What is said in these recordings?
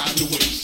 time to waste.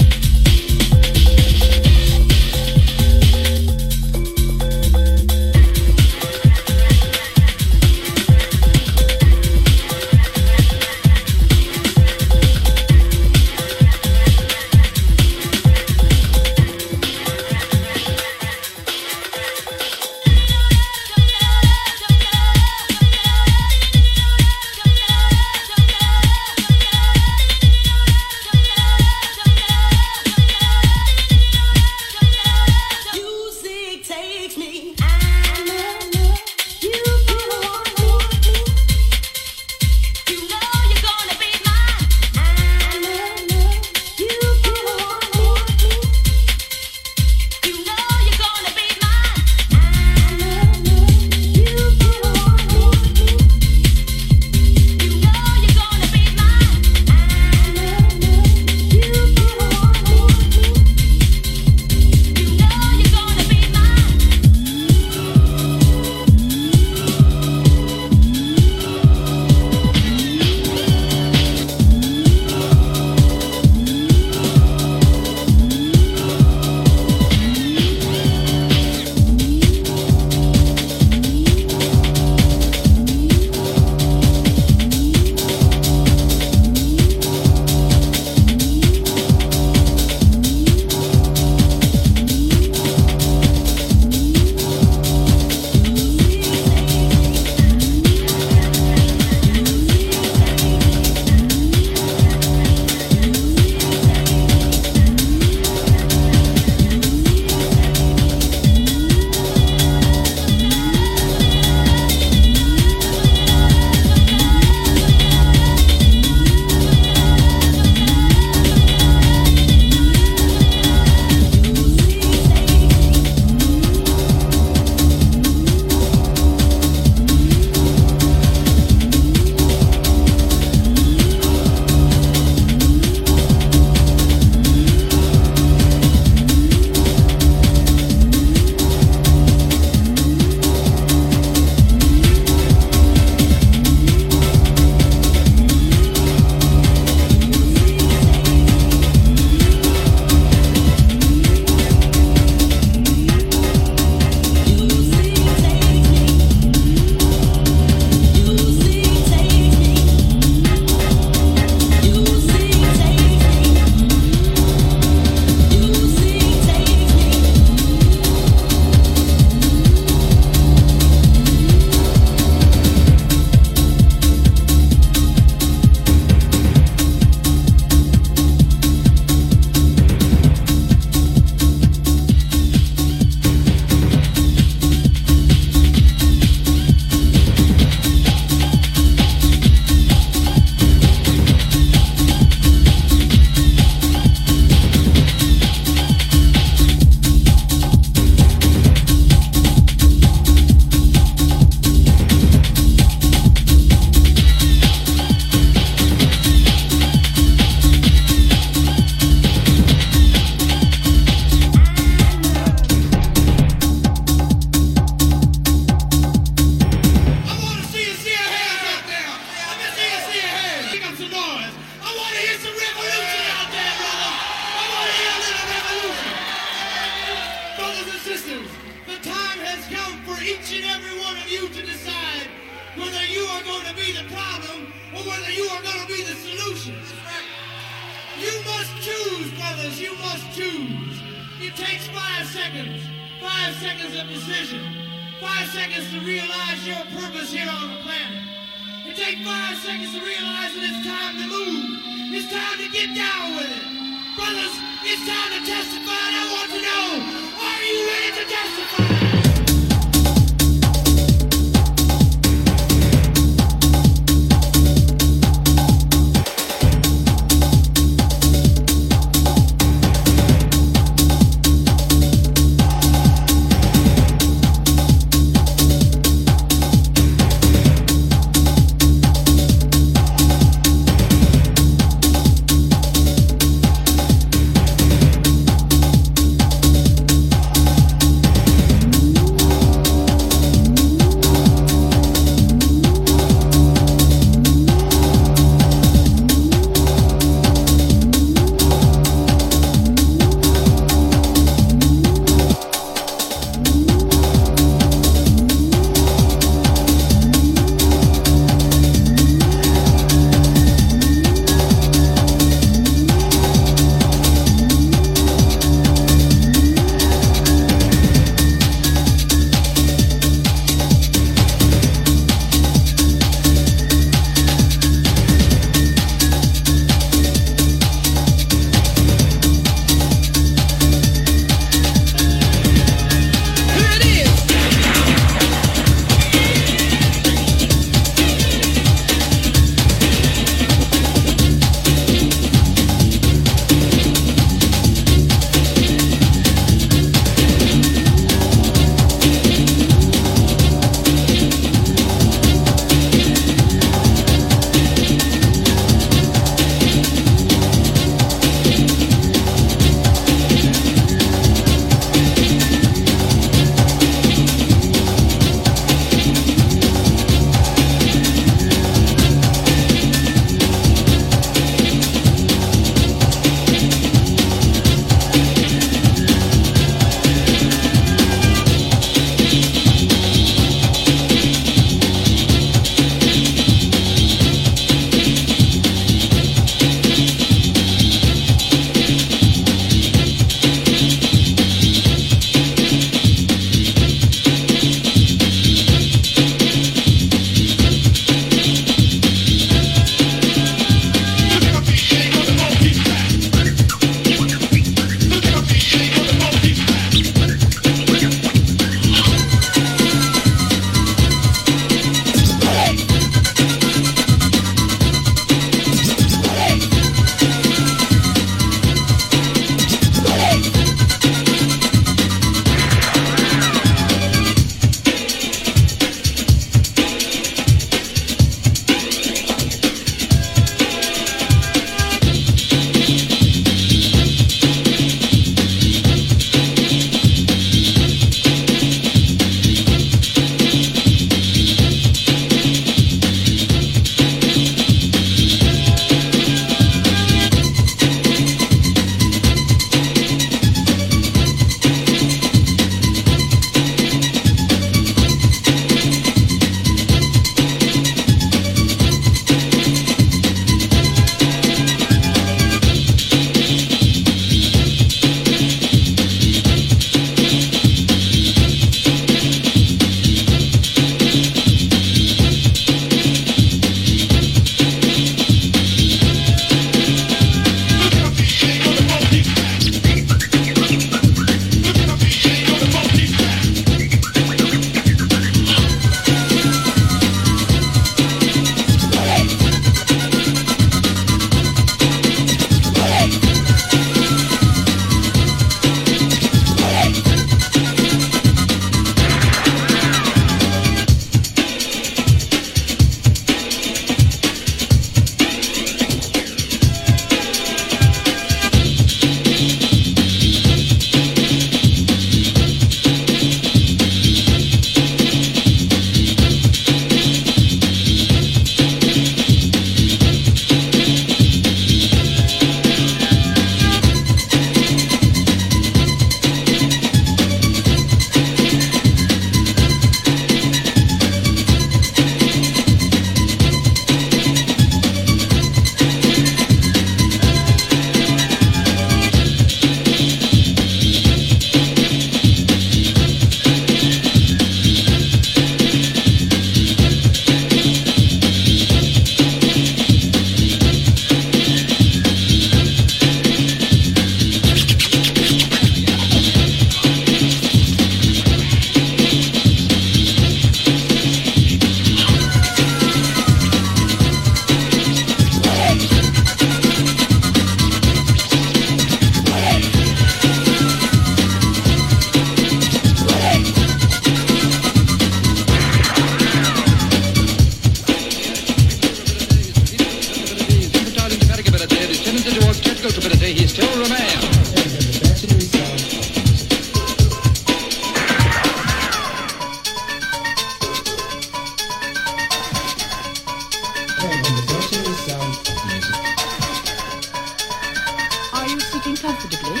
Comfortably?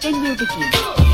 Then we'll begin.